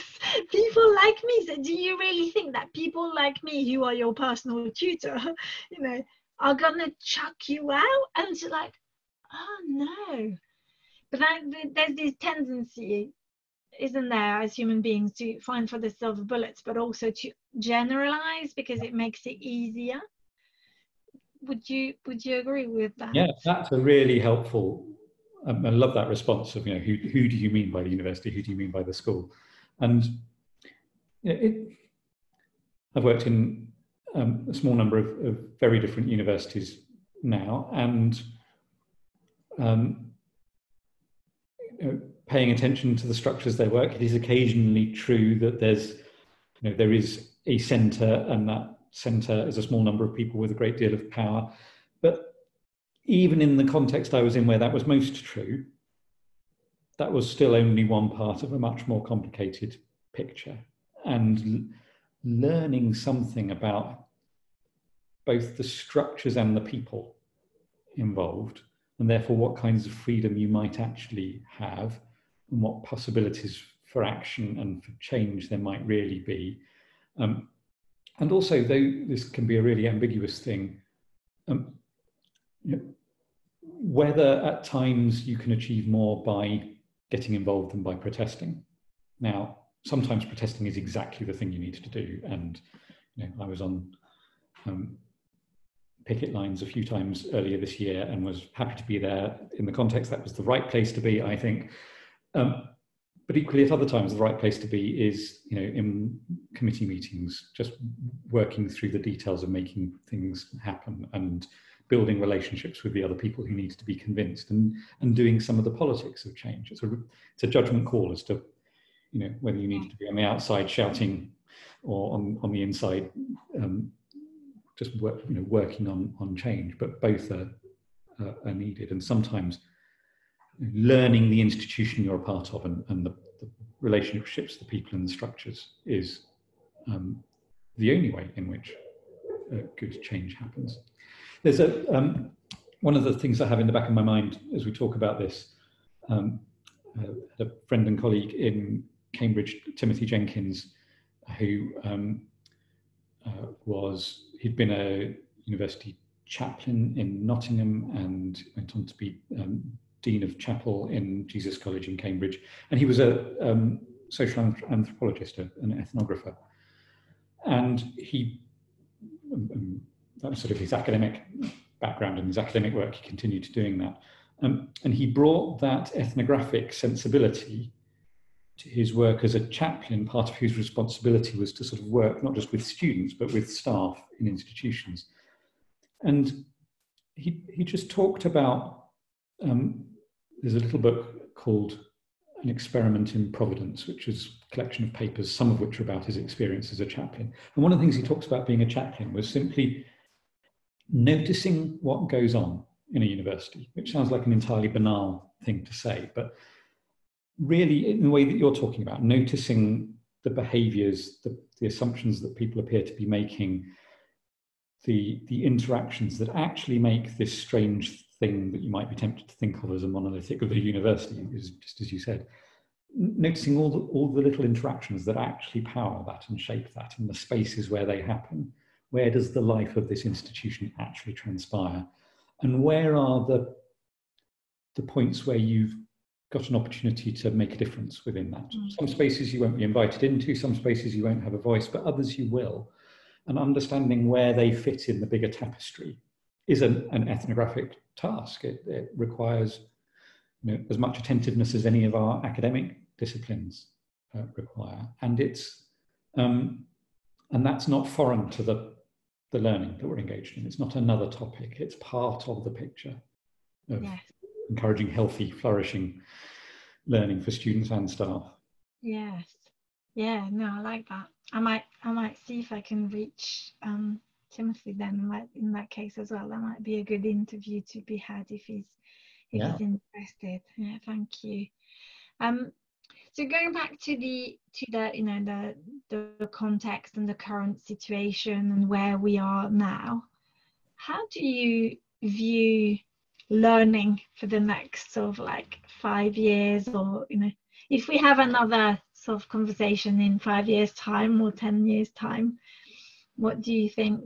people like me. So do you really think that people like me, who are your personal tutor, you know, are gonna chuck you out? And she's like, oh no. But there's this tendency, isn't there, as human beings, to find for the silver bullets, but also to generalize because it makes it easier. would you would you agree with that? Yeah, that's a really helpful. Um, I love that response of you know who who do you mean by the university? Who do you mean by the school? And it, I've worked in um, a small number of, of, very different universities now, and um, you know, paying attention to the structures they work. It is occasionally true that there's you know there is a centre, and that centre is a small number of people with a great deal of power. Even in the context I was in, where that was most true, that was still only one part of a much more complicated picture. And learning something about both the structures and the people involved, and therefore what kinds of freedom you might actually have, and what possibilities for action and for change there might really be. Um, and also, though this can be a really ambiguous thing, um, whether at times you can achieve more by getting involved than by protesting. Now, sometimes protesting is exactly the thing you need to do. And you know, I was on um, picket lines a few times earlier this year and was happy to be there in the context that was the right place to be, I think. Um, but equally at other times, the right place to be is, you know, in committee meetings, just working through the details of making things happen and building relationships with the other people who need to be convinced and, and doing some of the politics of change. It's a, it's a judgment call as to you know whether you need to be on the outside shouting or on, on the inside um, just work, you know working on on change but both are, uh, are needed and sometimes learning the institution you're a part of and, and the, the relationships the people and the structures is um, the only way in which uh, good change happens there's a um, one of the things i have in the back of my mind as we talk about this um, uh, a friend and colleague in Cambridge, Timothy Jenkins, who um, uh, was, he'd been a university chaplain in Nottingham and went on to be um, Dean of Chapel in Jesus College in Cambridge. And he was a um, social anthropologist, an ethnographer. And he, um, that sort of his academic background and his academic work, he continued doing that. Um, and he brought that ethnographic sensibility to his work as a chaplain, part of whose responsibility was to sort of work not just with students, but with staff in institutions. And he, he just talked about, um, there's a little book called An Experiment in Providence, which is a collection of papers, some of which are about his experience as a chaplain. And one of the things he talks about being a chaplain was simply noticing what goes on in a university, which sounds like an entirely banal thing to say, but really in the way that you're talking about, noticing the behaviors, the, the assumptions that people appear to be making, the, the interactions that actually make this strange thing that you might be tempted to think of as a monolithic of a university, is just as you said, noticing all the, all the little interactions that actually power that and shape that and the spaces where they happen. Where does the life of this institution actually transpire? And where are the, the points where you've got an opportunity to make a difference within that. Mm. Some spaces you won't be invited into, some spaces you won't have a voice, but others you will. And understanding where they fit in the bigger tapestry is an, an ethnographic task. It, it requires you know, as much attentiveness as any of our academic disciplines uh, require. And it's um, and that's not foreign to the, the learning that we're engaged in. It's not another topic. It's part of the picture of yes encouraging healthy, flourishing learning for students and staff. Yes. Yeah, no, I like that. I might I might see if I can reach um, Timothy then in that case as well. That might be a good interview to be had if he's if yeah. he's interested. Yeah, thank you. Um so going back to the to the you know the the context and the current situation and where we are now, how do you view learning for the next sort of like five years or you know if we have another sort of conversation in five years time or 10 years time what do you think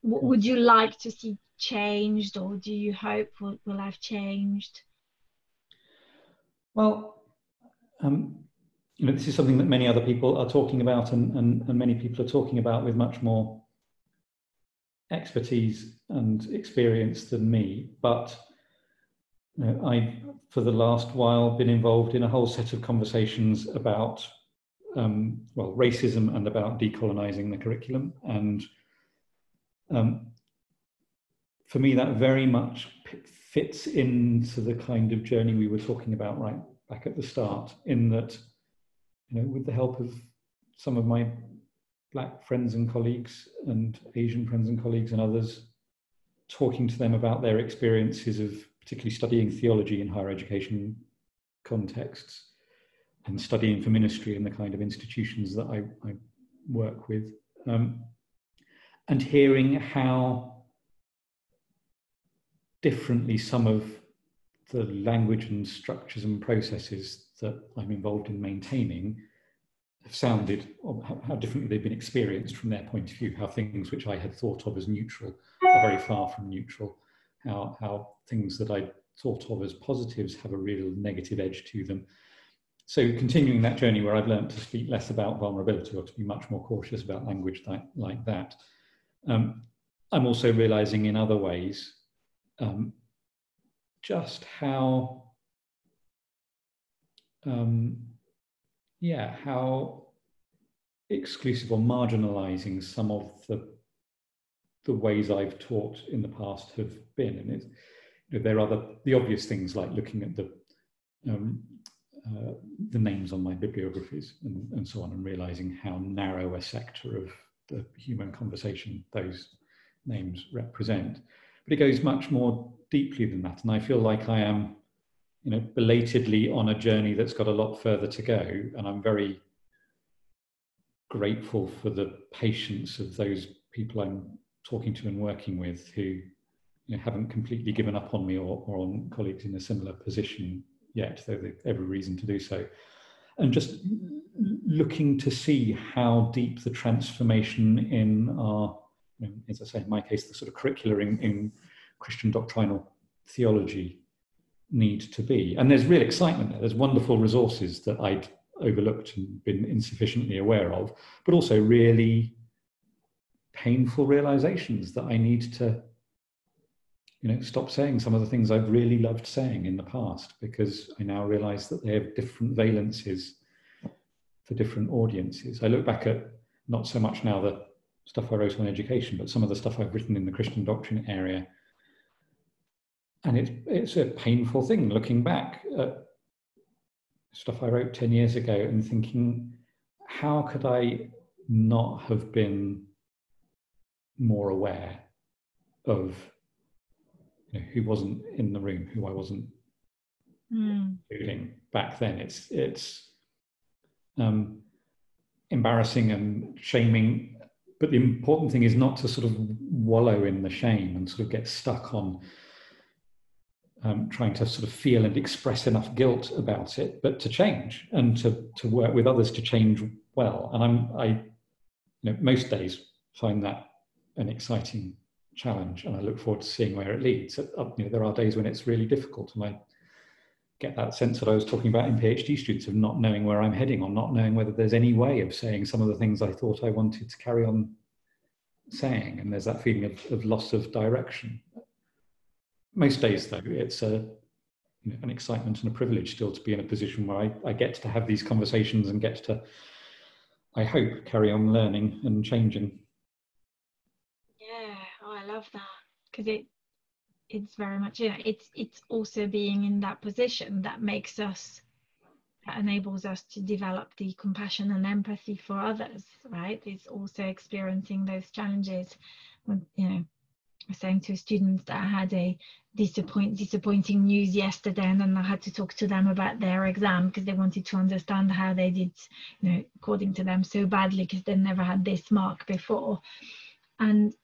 what would you like to see changed or do you hope will, will have changed? Well um, you know this is something that many other people are talking about and, and, and many people are talking about with much more expertise and experience than me, but you know, I, for the last while, been involved in a whole set of conversations about, um, well, racism and about decolonizing the curriculum. And um, for me, that very much fits into the kind of journey we were talking about right back at the start, in that, you know, with the help of some of my black friends and colleagues and Asian friends and colleagues and others, talking to them about their experiences of particularly studying theology in higher education contexts and studying for ministry in the kind of institutions that I, I work with. Um, and hearing how differently some of the language and structures and processes that I'm involved in maintaining have sounded, or how differently they've been experienced from their point of view, how things which I had thought of as neutral are very far from neutral, how, how things that I thought of as positives have a real negative edge to them. So continuing that journey where I've learned to speak less about vulnerability or to be much more cautious about language like, like that. Um, I'm also realizing in other ways um, just how um, yeah, how exclusive or marginalizing some of the the ways I've taught in the past have been. And you know, there are the, the obvious things like looking at the um, uh, the names on my bibliographies and, and so on, and realizing how narrow a sector of the human conversation those names represent. But it goes much more deeply than that, and I feel like I am you know, belatedly on a journey that's got a lot further to go. And I'm very grateful for the patience of those people I'm talking to and working with who you know, haven't completely given up on me or, or on colleagues in a similar position yet, though they've every reason to do so. And just looking to see how deep the transformation in our, know, as I say, in my case, the sort of curricula in, in Christian doctrinal theology need to be. And there's real excitement there. There's wonderful resources that I'd overlooked and been insufficiently aware of, but also really painful realizations that I need to, you know, stop saying some of the things I've really loved saying in the past because I now realize that they have different valences for different audiences. I look back at not so much now the stuff I wrote on education, but some of the stuff I've written in the Christian doctrine area and it's it's a painful thing looking back at stuff I wrote 10 years ago and thinking, how could I not have been more aware of you know, who wasn't in the room, who I wasn't mm. feeling back then? It's it's um, embarrassing and shaming, but the important thing is not to sort of wallow in the shame and sort of get stuck on um, trying to sort of feel and express enough guilt about it, but to change and to to work with others to change well. And I'm I, you know, most days find that an exciting challenge, and I look forward to seeing where it leads. Uh, you know, there are days when it's really difficult, and I get that sense that I was talking about in PhD students of not knowing where I'm heading, or not knowing whether there's any way of saying some of the things I thought I wanted to carry on saying, and there's that feeling of, of loss of direction. Most days, though, it's a, you know, an excitement and a privilege still to be in a position where I, I get to have these conversations and get to, I hope, carry on learning and changing. Yeah, oh, I love that. Because it it's very much you know it's it's also being in that position that makes us that enables us to develop the compassion and empathy for others right? It's also experiencing those challenges when you know I was saying to students that I had a disappoint disappointing news yesterday and then I had to talk to them about their exam because they wanted to understand how they did you know according to them so badly because they never had this mark before. And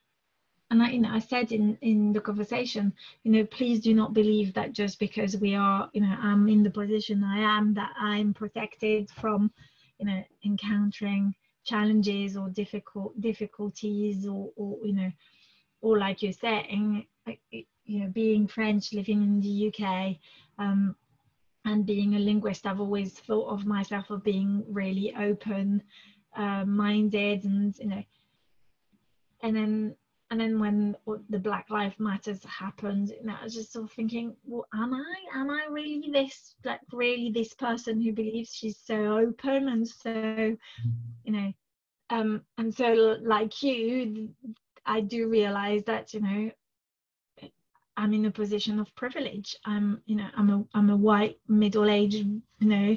and I, you know, I said in in the conversation, you know, please do not believe that just because we are, you know, I'm in the position I am, that I'm protected from, you know, encountering challenges or difficult difficulties or, or you know, or like you're saying, you know, being French, living in the UK, um, and being a linguist, I've always thought of myself as being really open uh, minded and you know and then and then when the Black Lives Matters happened, know, I was just sort of thinking, well, am I, am I really this, like, really this person who believes she's so open and so, you know, um, and so like you, I do realize that, you know, I'm in a position of privilege. I'm, you know, I'm a, I'm a white middle-aged, you know,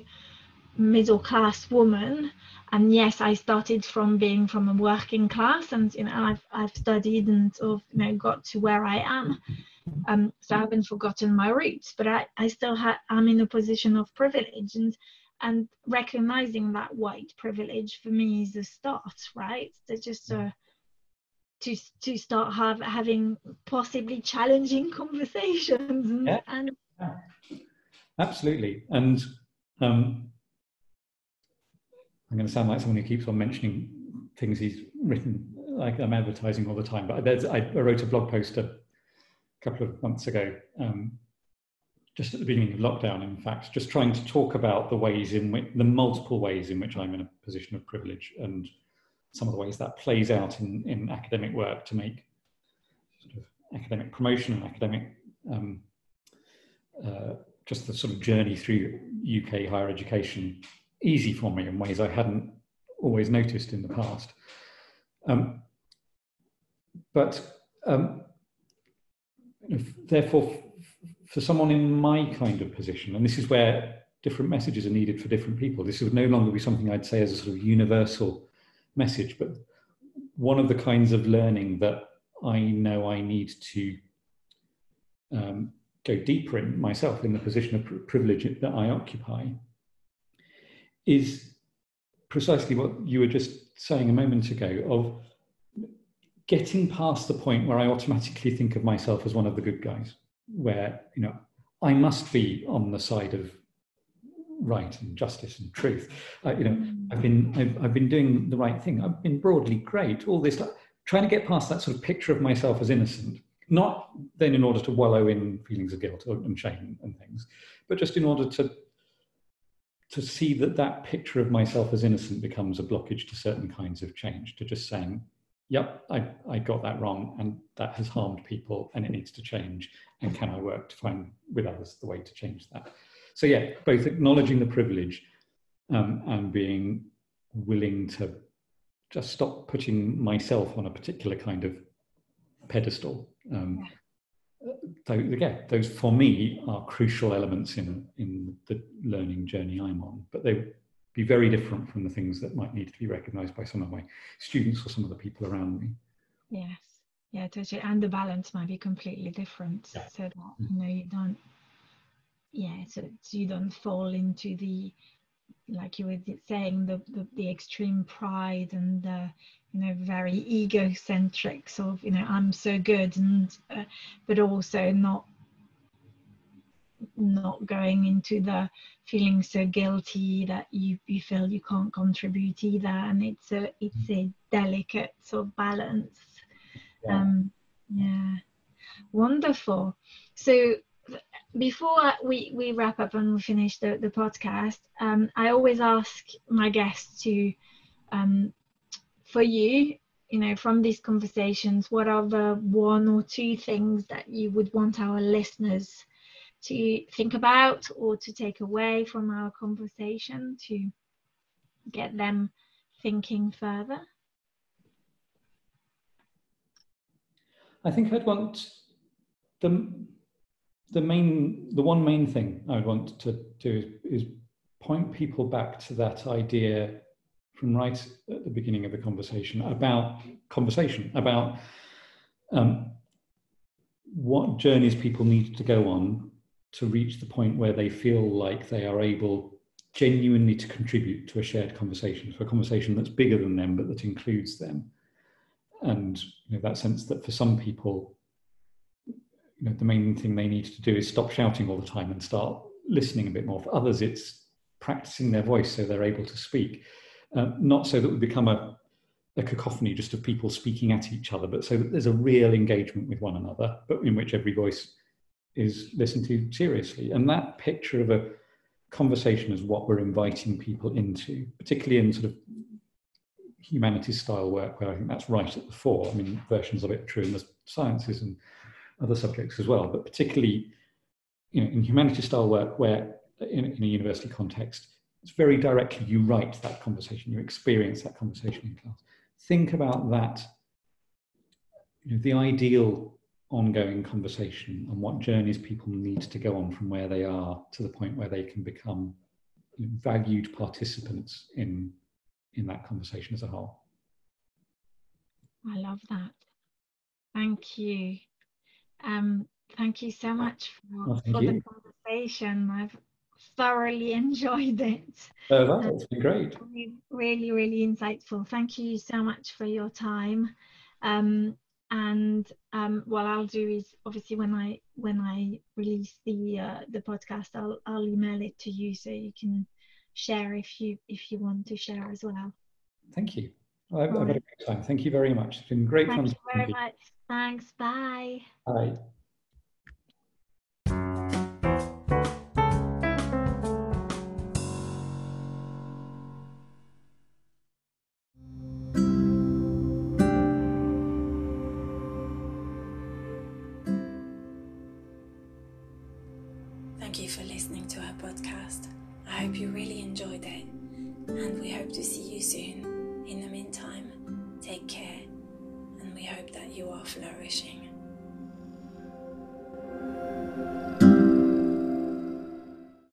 middle class woman and yes i started from being from a working class and you know i've i've studied and sort of you know got to where i am um so i haven't forgotten my roots but i i still ha- i'm in a position of privilege and and recognizing that white privilege for me is a start right it's just a to to start have having possibly challenging conversations and, yeah. and yeah. absolutely and um I'm going to sound like someone who keeps on mentioning things he's written, like I'm advertising all the time. But I, I wrote a blog post a couple of months ago, um, just at the beginning of lockdown, in fact, just trying to talk about the ways in which, the multiple ways in which I'm in a position of privilege and some of the ways that plays out in, in academic work to make sort of academic promotion and academic um, uh, just the sort of journey through UK higher education easy for me in ways I hadn't always noticed in the past. Um, but um, therefore, for someone in my kind of position, and this is where different messages are needed for different people, this would no longer be something I'd say as a sort of universal message, but one of the kinds of learning that I know I need to um, go deeper in myself in the position of privilege that I occupy is precisely what you were just saying a moment ago of getting past the point where I automatically think of myself as one of the good guys, where, you know, I must be on the side of right and justice and truth. Uh, you know, mm. I've been I've, I've, been doing the right thing. I've been broadly great. All this, trying to get past that sort of picture of myself as innocent, not then in order to wallow in feelings of guilt and shame and things, but just in order to to see that that picture of myself as innocent becomes a blockage to certain kinds of change, to just saying, yep, I, I got that wrong and that has harmed people and it needs to change. And can I work to find with others the way to change that? So, yeah, both acknowledging the privilege um, and being willing to just stop putting myself on a particular kind of pedestal. Um, so again, those for me are crucial elements in in the learning journey I'm on, but they be very different from the things that might need to be recognised by some of my students or some of the people around me. Yes, yeah, totally. And the balance might be completely different, yeah. so that mm. you know you don't, yeah, so, so you don't fall into the like you were saying the, the, the extreme pride and the you know very egocentric sort of you know i'm so good and uh, but also not not going into the feeling so guilty that you you feel you can't contribute either and it's a it's a delicate sort of balance. Yeah. um yeah. Wonderful. So before we, we wrap up and we finish the, the podcast, um, I always ask my guests to, um, for you, you know, from these conversations, what are the one or two things that you would want our listeners to think about or to take away from our conversation to get them thinking further? I think I'd want the the main, the one main thing I would want to do is, is point people back to that idea from right at the beginning of the conversation about conversation, about um, what journeys people need to go on to reach the point where they feel like they are able genuinely to contribute to a shared conversation, to a conversation that's bigger than them but that includes them. And you know, that sense that for some people, you know, the main thing they need to do is stop shouting all the time and start listening a bit more. For others, it's practicing their voice so they're able to speak, uh, not so that we become a, a cacophony just of people speaking at each other, but so that there's a real engagement with one another, but in which every voice is listened to seriously. And that picture of a conversation is what we're inviting people into, particularly in sort of humanities style work where I think that's right at the fore. I mean, versions of it are true in the sciences and other subjects as well, but particularly you know, in humanities style work where in, in, a university context, it's very directly you write that conversation, you experience that conversation in class. Think about that, you know, the ideal ongoing conversation and what journeys people need to go on from where they are to the point where they can become valued participants in in that conversation as a whole. I love that. Thank you. Um, thank you so much for, well, for the conversation. I've thoroughly enjoyed it. Oh, that's been great. Really, really insightful. Thank you so much for your time. Um, and um, what I'll do is obviously when I when I release the uh, the podcast, I'll I'll email it to you so you can share if you if you want to share as well. Thank you. I've, I've had a great time. Thank you very much. It's been great Thank fun. Thank you very much. Thanks. Bye. Bye.